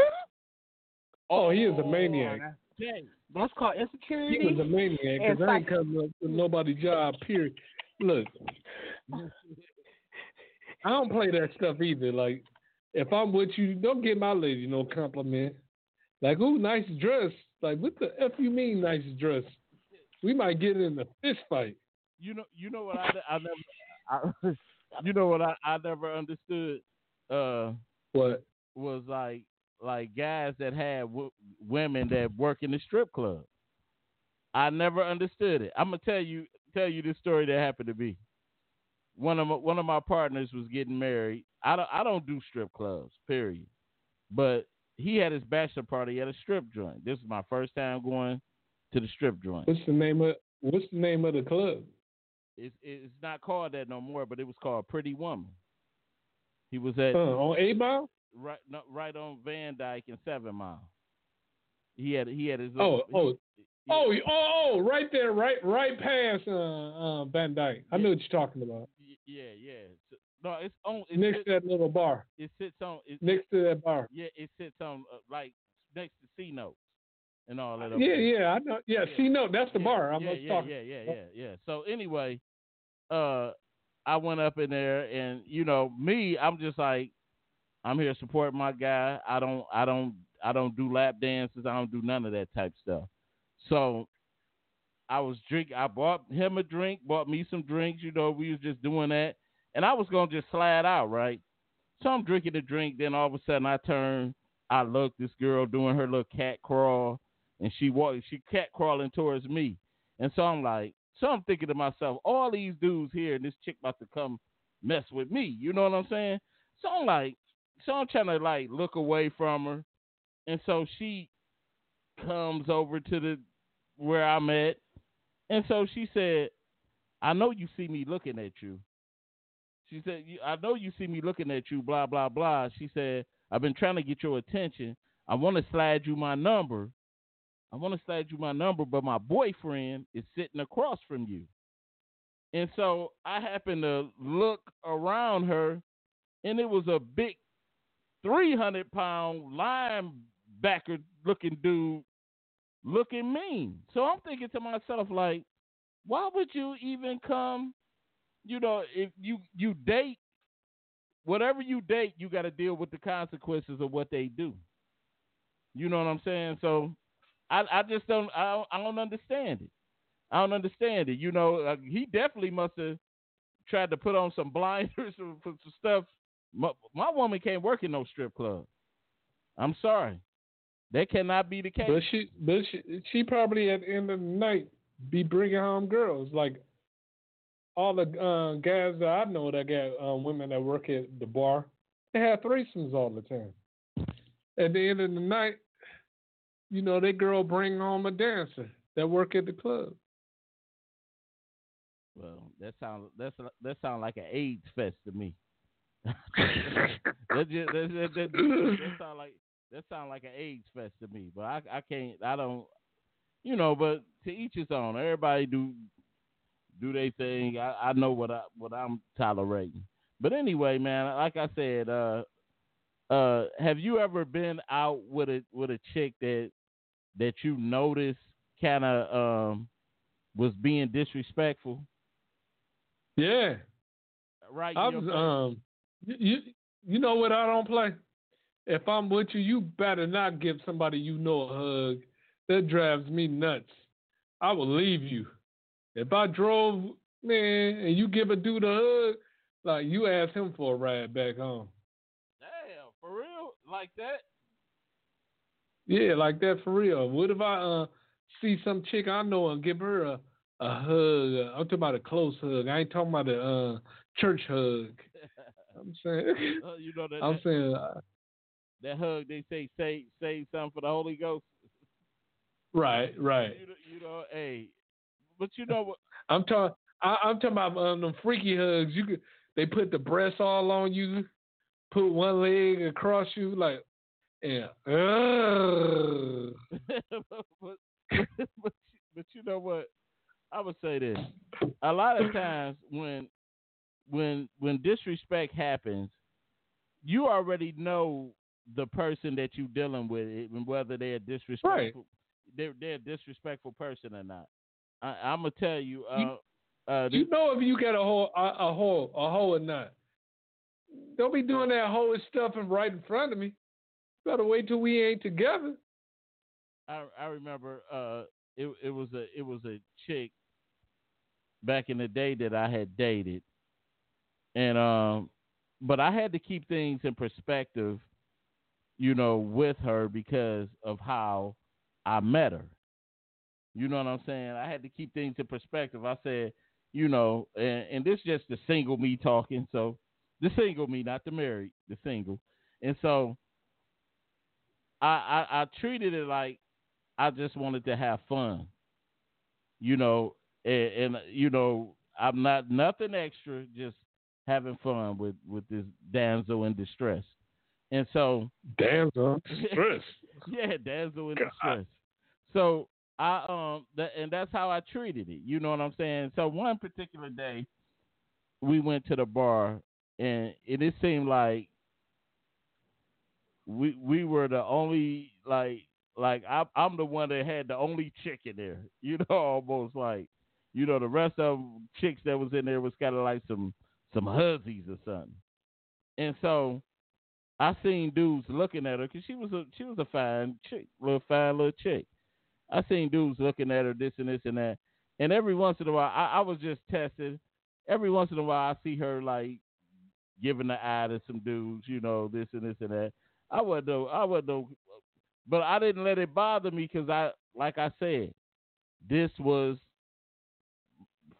Oh, he is a maniac. that- Day. That's called He insecurity. was a maniac because I ain't coming up to nobody's job. Period. Look, I don't play that stuff either. Like, if I'm with you, don't give my lady no compliment. Like, ooh, nice dress. Like, what the f you mean, nice dress? We might get in a fist fight. You know, you know what I, I never, I, [LAUGHS] you know what I, I never understood. Uh, What? was like like guys that had w- women that work in the strip club. I never understood it. I'm gonna tell you tell you this story that happened to me. One of my, one of my partners was getting married. I don't I don't do strip clubs, period. But he had his bachelor party at a strip joint. This is my first time going to the strip joint. What's the name of What's the name of the club? It's it's not called that no more, but it was called Pretty Woman. He was at Uh, on A Mile? right no, right on Van Dyke and Seven Mile. He had he had his Oh, oh, he- oh, oh, oh, right there, right, right past uh, uh, Van Dyke. I know what you're talking about. yeah yeah. So- no, it's on it Next sits, to that little bar. it sits on it, Next to that bar. yeah it sits on uh, like next to C notes and all that. Yeah, there. yeah, I know. Yeah, Yeah. see, no, that's the yeah, bar. I yeah, yeah, talk. yeah, yeah, yeah, yeah. So anyway, uh, I went up in there, and you know, me, I'm just like, I'm here to support my guy. I don't, I don't, I don't do lap dances. I don't do none of that type stuff. So I was drink. I bought him a drink, bought me some drinks. You know, we was just doing that, and I was gonna just slide out, right? So I'm drinking the drink. Then all of a sudden, I turn. I look. This girl doing her little cat crawl and she walk, she cat crawling towards me, and so I'm like, so I'm thinking to myself, all these dudes here, and this chick about to come mess with me, you know what I'm saying? So I'm like, so I'm trying to like look away from her, and so she comes over to the where I'm at, and so she said, I know you see me looking at you. She said, I know you see me looking at you, blah, blah, blah. She said, I've been trying to get your attention. I want to slide you my number. I want to slide you my number, but my boyfriend is sitting across from you. And so I happened to look around her, and it was a big 300 pound linebacker looking dude looking mean. So I'm thinking to myself, like, why would you even come? You know, if you you date, whatever you date, you got to deal with the consequences of what they do. You know what I'm saying? So I I just don't I don't, I don't understand it. I don't understand it. You know, uh, he definitely must have tried to put on some [LAUGHS] blinders for, some stuff. My, my woman can't work in no strip club. I'm sorry. That cannot be the case. But she, but she, she probably at the end of the night be bringing home girls. Like all the uh, guys that I know that got um, women that work at the bar, they have threesomes all the time. At the end of the night, you know, that girl bring home a dancer that work at the club. Well, that sounds that's that sounds like an AIDS fest to me. [LAUGHS] that, just, that, that, that, that like that sound like an AIDS fest to me. But I I can't I don't you know. But to each his own. Everybody do do their thing. I, I know what I what I'm tolerating. But anyway, man, like I said, uh, uh, have you ever been out with a with a chick that that you noticed kind of um was being disrespectful? Yeah. Right. I was um you you know what I don't play? If I'm with you, you better not give somebody you know a hug. That drives me nuts. I will leave you. If I drove, man, and you give a dude a hug, like you ask him for a ride back home. Damn, for real? Like that? Yeah, like that for real. What if I uh see some chick I know and give her a a hug? I'm talking about a close hug. I ain't talking about a uh, church hug. [LAUGHS] I'm saying. Uh, you know that. [LAUGHS] I'm that, saying. Uh, that hug, they say, say, say something for the Holy Ghost. Right, right. You, you know, hey, but you know what? I'm talking. I'm talking about um, them freaky hugs. You could. They put the breasts all on you, put one leg across you, like, yeah. but, [LAUGHS] but, but, but you know what? I would say this. A lot of times when when when disrespect happens, you already know the person that you're dealing with, whether they're disrespectful, right. they're they're a disrespectful person or not. I, am gonna tell you. Uh, you, uh, you know if you got a hole, a, a hole, a hole or not. Don't be doing that whole stuff and right in front of me. Better wait till we ain't together. I I remember uh it it was a it was a chick back in the day that I had dated, and um, but I had to keep things in perspective, you know, with her because of how I met her. You know what I'm saying? I had to keep things in perspective. I said, you know, and, and this is just the single me talking. So the single me, not the married, the single. And so I, I, I treated it like I just wanted to have fun. You know, and, and you know, I'm not nothing extra, just having fun with with this damsel in distress. And so damsel distress. [LAUGHS] yeah, damsel in God. distress. So I um and that's how I treated it. You know what I'm saying? So one particular day we went to the bar and it, it seemed like we we were the only like like I I'm the one that had the only chick in there. [LAUGHS] You know, almost like you know the rest of chicks that was in there was kind of like some some hussies or something. And so I seen dudes looking at her because she was a she was a fine chick, little fine little chick. I seen dudes looking at her, this and this and that. And every once in a while, I, I was just testing. Every once in a while, I see her like giving the eye to some dudes, you know, this and this and that. I wasn't know, I wasn't know, but I didn't let it bother me because I, like I said, this was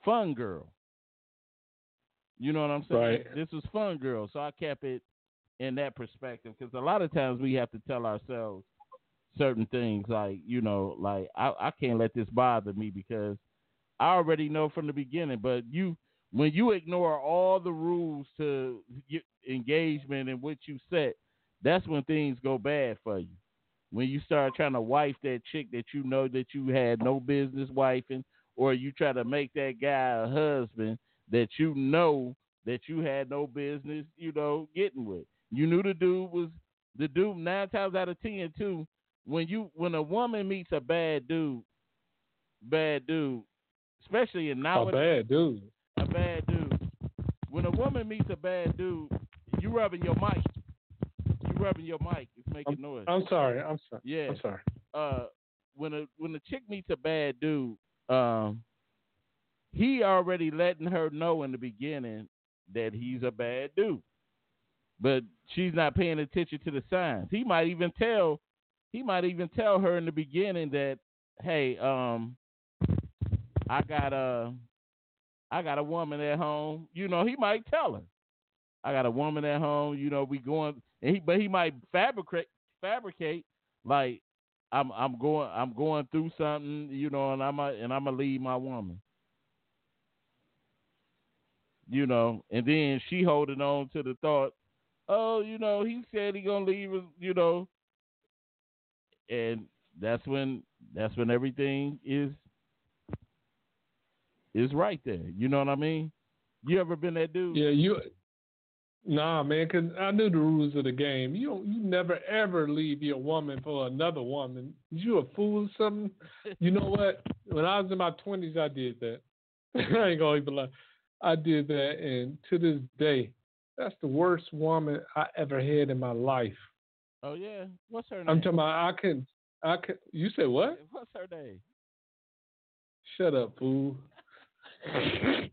fun girl. You know what I'm saying? Right. This was fun girl, so I kept it in that perspective because a lot of times we have to tell ourselves certain things like you know like I, I can't let this bother me because I already know from the beginning. But you when you ignore all the rules to engagement and what you set, that's when things go bad for you. When you start trying to wife that chick that you know that you had no business wifing, or you try to make that guy a husband that you know that you had no business, you know, getting with. You knew the dude was the dude nine times out of ten too when you when a woman meets a bad dude, bad dude, especially in now a bad dude, a bad dude. When a woman meets a bad dude, you rubbing your mic. You rubbing your mic. It's making I'm, noise. I'm sorry. I'm sorry. Yeah. I'm sorry. Uh, when a when a chick meets a bad dude, um, he already letting her know in the beginning that he's a bad dude. but she's not paying attention to the signs. He might even tell he might even tell her in the beginning that, hey, um, I got a I got a woman at home. You know, he might tell her. I got a woman at home, you know, we going and he but he might fabricate fabricate like I'm I'm going I'm going through something, you know, and I'm a, and I'm gonna leave my woman. You know, and then she holding on to the thought, oh, you know, he said he gonna leave you know, and that's when that's when everything is is right there. You know what I mean? You ever been that dude? Yeah, you Nah, man, cause I knew the rules of the game. You don't, you never ever leave your woman for another woman. You a fool or something? You know [LAUGHS] what? When I was in my twenties, I did that. [LAUGHS] I ain't gonna even lie. I did that, and to this day, that's the worst woman I ever had in my life. Oh yeah, what's her name? I'm talking about. I can. I can. You said what? What's her name? Shut up, fool. hey,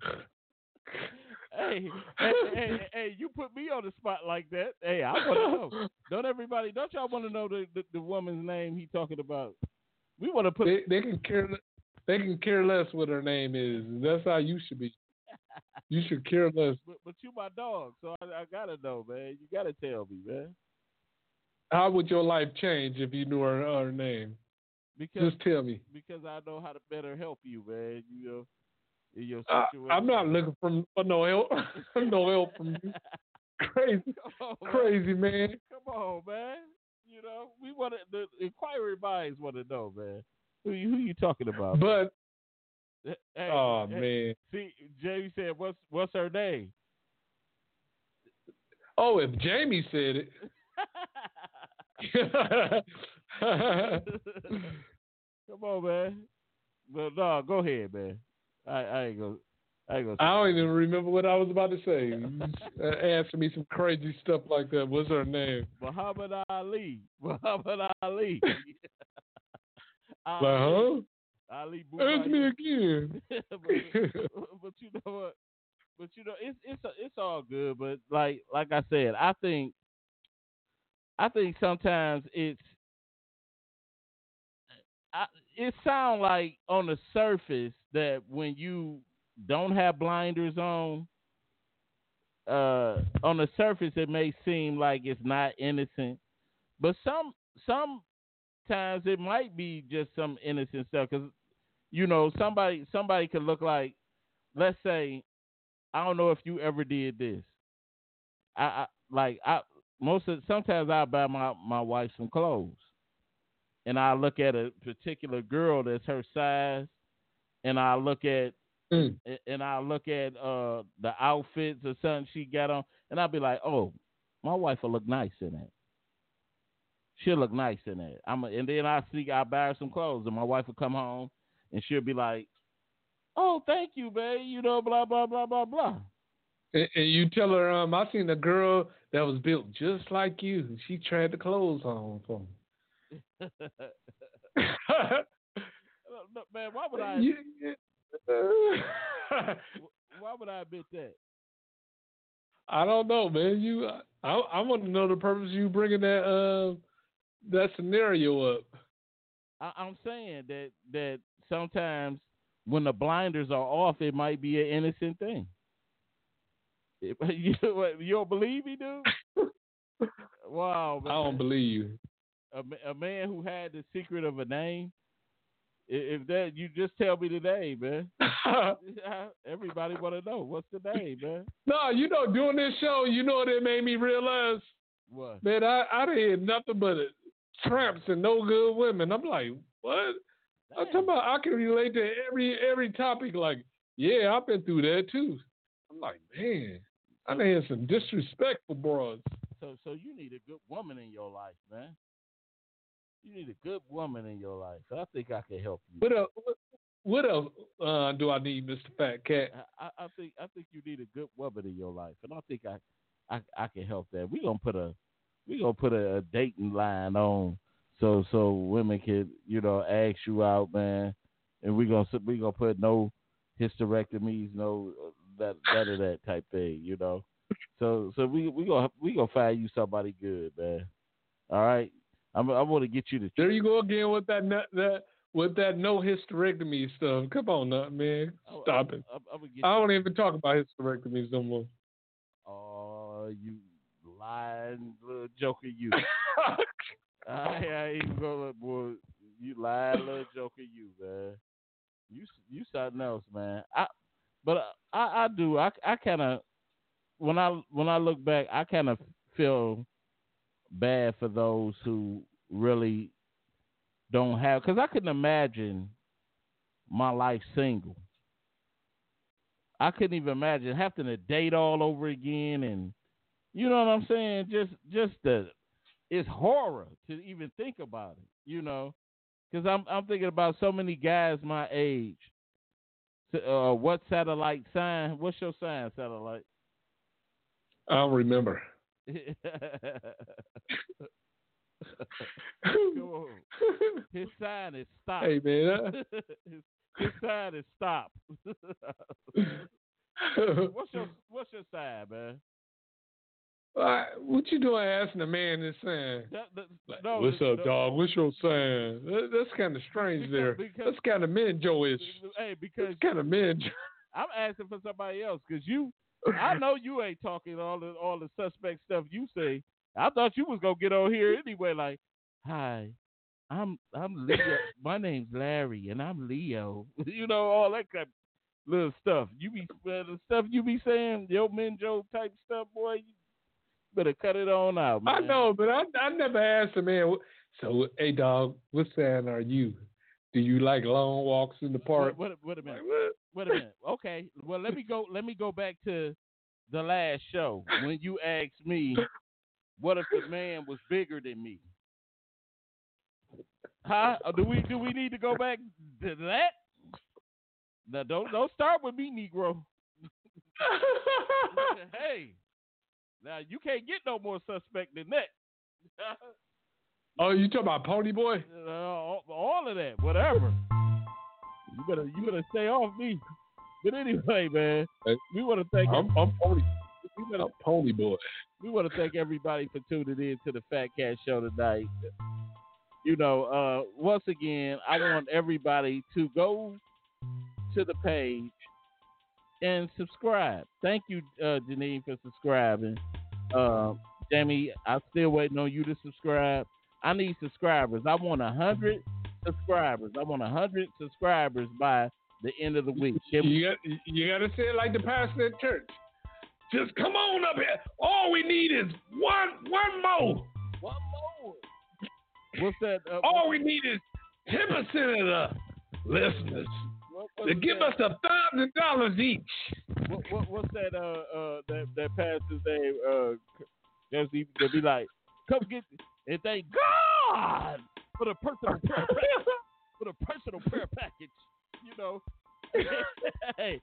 hey, hey, hey, you put me on the spot like that. Hey, I want to know. Don't everybody? Don't y'all want to know the, the, the woman's name he talking about? We want to put. They, they can care. They can care less what her name is. That's how you should be. You should care less. [LAUGHS] But, but you my dog, so I, I gotta know, man. You gotta tell me, man. How would your life change if you knew her, her name? Because Just tell me. because I know how to better help you, man. You know, in your situation. I'm not looking for, for no help. [LAUGHS] no help from you. [LAUGHS] Crazy, on, man. crazy man. Come on, man. You know, we want to. The inquiry minds want to know, man. Who you, who you talking about? But Hey, oh hey, man. See, Jamie said, "What's what's her name?" Oh, if Jamie said it. [LAUGHS] [LAUGHS] Come on, man. But no, go ahead, man. I, I ain't gonna. I ain't gonna. I don't even remember what I was about to say. Uh, asking me some crazy stuff like that. What's her name? Muhammad Ali. [LAUGHS] Muhammad Ali. [LAUGHS] Like, huh? Ali Ask me again. but, but you know what? But you know, it's it's it's all good. But like like I said, I think I think sometimes it's I, it sounds like on the surface that when you don't have blinders on, uh, on the surface it may seem like it's not innocent, but some sometimes it might be just some innocent stuff because you know somebody somebody could look like, let's say, I don't know if you ever did this. I, I like I most of sometimes I buy my my wife some clothes, and I look at a particular girl that's her size, and I look at Mm. and I look at uh the outfits or something she got on, and I'll be like, oh, my wife will look nice in that. She'll look nice in that. I'm a, and then I see I buy her some clothes, and my wife will come home, and she'll be like, oh, thank you, babe. You know, blah blah blah blah blah. And, and you tell her, um, I seen a girl that was built just like you. She tried the clothes on for me. [LAUGHS] Man, why would I? [LAUGHS] Why would I admit that? I don't know, man. You, I, I want to know the purpose of you bringing that, uh, that scenario up. I, I'm saying that that sometimes when the blinders are off, it might be an innocent thing. [LAUGHS] You, what, you don't believe me, dude? [LAUGHS] Wow, I don't believe you. a, a man who had the secret of a name. If that, you just tell me the name, man. [LAUGHS] Everybody want to know what's the name, man. no, you know, doing this show, you know what it made me realize? What? Man, I, I didn't hear nothing but tramps and no good women. I'm like, what? I'm talking about I can relate to every every topic. Like, yeah, I've been through that too. I'm like, man, I done had some disrespectful bros. So, so you need a good woman in your life, man. You need a good woman in your life. I think I can help you. What else? What, else uh, do I need, Mister Fat Cat? I, I- think I think you need a good woman in your life, and I think I I, I can help that. We gonna put a we gonna put a, a dating line on so so women can you know ask you out, man, and we gonna we gonna put no hysterectomies, no that that or that type thing, you know. So so we we gonna we gonna find you somebody good, man. All right. I'm I want to get you to. There you go again with that that with that no hysterectomy stuff. Come on, nut man, stop it. I'm, I'm I don't even talk about hysterectomies no more. Oh, you lying little joker, you. [LAUGHS] I, I ain't gonna boy. You lying little joker, you man. You you something else, man. I but I I do I I kind of when I when I look back, I kind of feel bad for those who really don't have because I couldn't imagine my life single. I couldn't even imagine having to date all over again, and you know what I'm saying. Just just the it's horror to even think about it. You know, because I'm I'm thinking about so many guys my age. Uh, what satellite sign? What's your sign, satellite? I don't remember. [LAUGHS] His sign is stop. hey man, his, [LAUGHS] his sign is stop. [LAUGHS] what's your what's your sign, man? Uh, what you doing asking a man this saying? That, that, Like, no, What's up, the- dog? What's your sign? That, that's kind of strange Because- there. because- that's kind of men Joe-ish. Hey, because That's kind of men. I'm asking for somebody else because you, [LAUGHS] I know you ain't talking all the all the suspect stuff you say. I thought you was gonna get on here anyway. Like, hi, I'm I'm Leo. [LAUGHS] My name's Larry, and I'm Leo. [LAUGHS] you know all that kind of little stuff. You be uh, the stuff you be saying, yo, Minjo type stuff, boy. You better cut it on out, man. I know, but I I never asked a man. So, hey, dog, what sign are you? Do you like long walks in the park? Wait, wait, wait a minute. Like, what? Wait a minute. Okay. Well, let me go. Let me go back to the last show when you asked me, "What if the man was bigger than me?" Huh? Uh, do we do we need to go back to that? Now don't don't start with me, Negro. [LAUGHS] hey, now you can't get no more suspect than that. [LAUGHS] oh, you talking about Pony Boy? Uh, all, all of that, whatever. You better you better stay off me. But anyway, man, we want to thank I'm, I'm Pony. we I'm Pony Boy. we want to thank everybody for tuning in to the Fat Cat Show tonight. You know, uh, once again, I want everybody to go to the page and subscribe. Thank you, uh, Janine, for subscribing. Uh, Jamie, I'm still waiting on you to subscribe. I need subscribers. I want a hundred subscribers. I want a hundred subscribers by the end of the week. Can [LAUGHS] we- You got you got to say it like the pastor at church. Just come on up here. All we need is one one more. One more. What's that? Uh, All we need is ten percent of the listeners to give that? us a thousand dollars each. what, what, what's that? Uh, uh, that that pastor's name? Uh, they'll be, they'll be like, "Come get," and thank God for the personal prayer package. [LAUGHS] For the personal prayer package, you know. [LAUGHS] hey,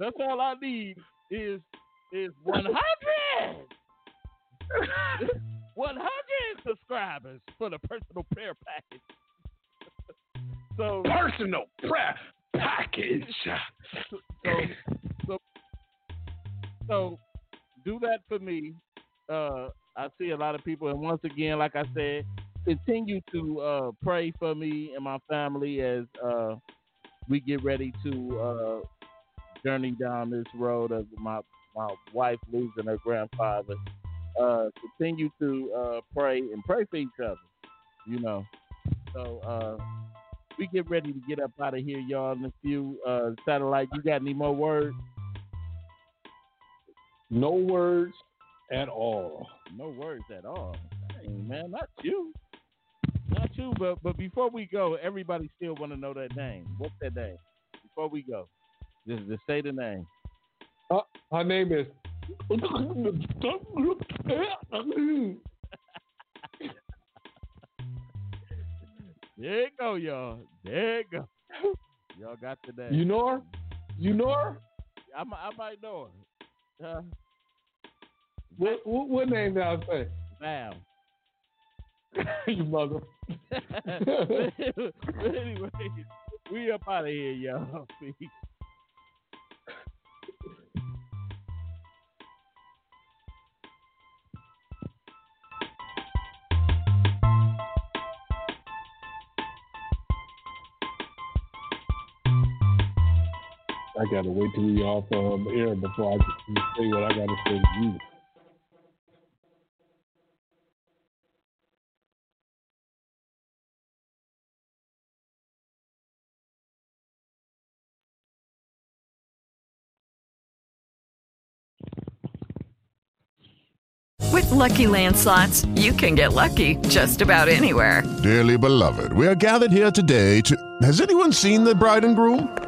that's all I need is is one hundred. [LAUGHS] 100 subscribers for the personal prayer package. so, Personal prayer package. so, so, so do that for me. Uh, I see a lot of people, and once again, like I said, continue to uh, pray for me and my family as uh, we get ready to uh, journey down this road of my my wife losing her grandfather. Uh, continue to uh, pray and pray for each other. You know, so we get ready to get up out of here, y'all. In a few uh, satellite, you got any more words? No words at all. No words at all. Dang, man, not you. Not you, but but before we go, everybody still want to know that name. What's that name? Before we go, just, just say the name. Uh, Her name is. [LAUGHS] There you go, y'all. There you go. Y'all got the name. you know her? You know her? I, I might know her. What, what, what name did I say? Val. [LAUGHS] you mother. [LAUGHS] but anyway, we up out of here, y'all. [LAUGHS] I gotta wait till we off um, air before I can say what I gotta say to you. With Lucky Land slots, you can get lucky just about anywhere. Dearly beloved, we are gathered here today to. Has anyone seen the bride and groom?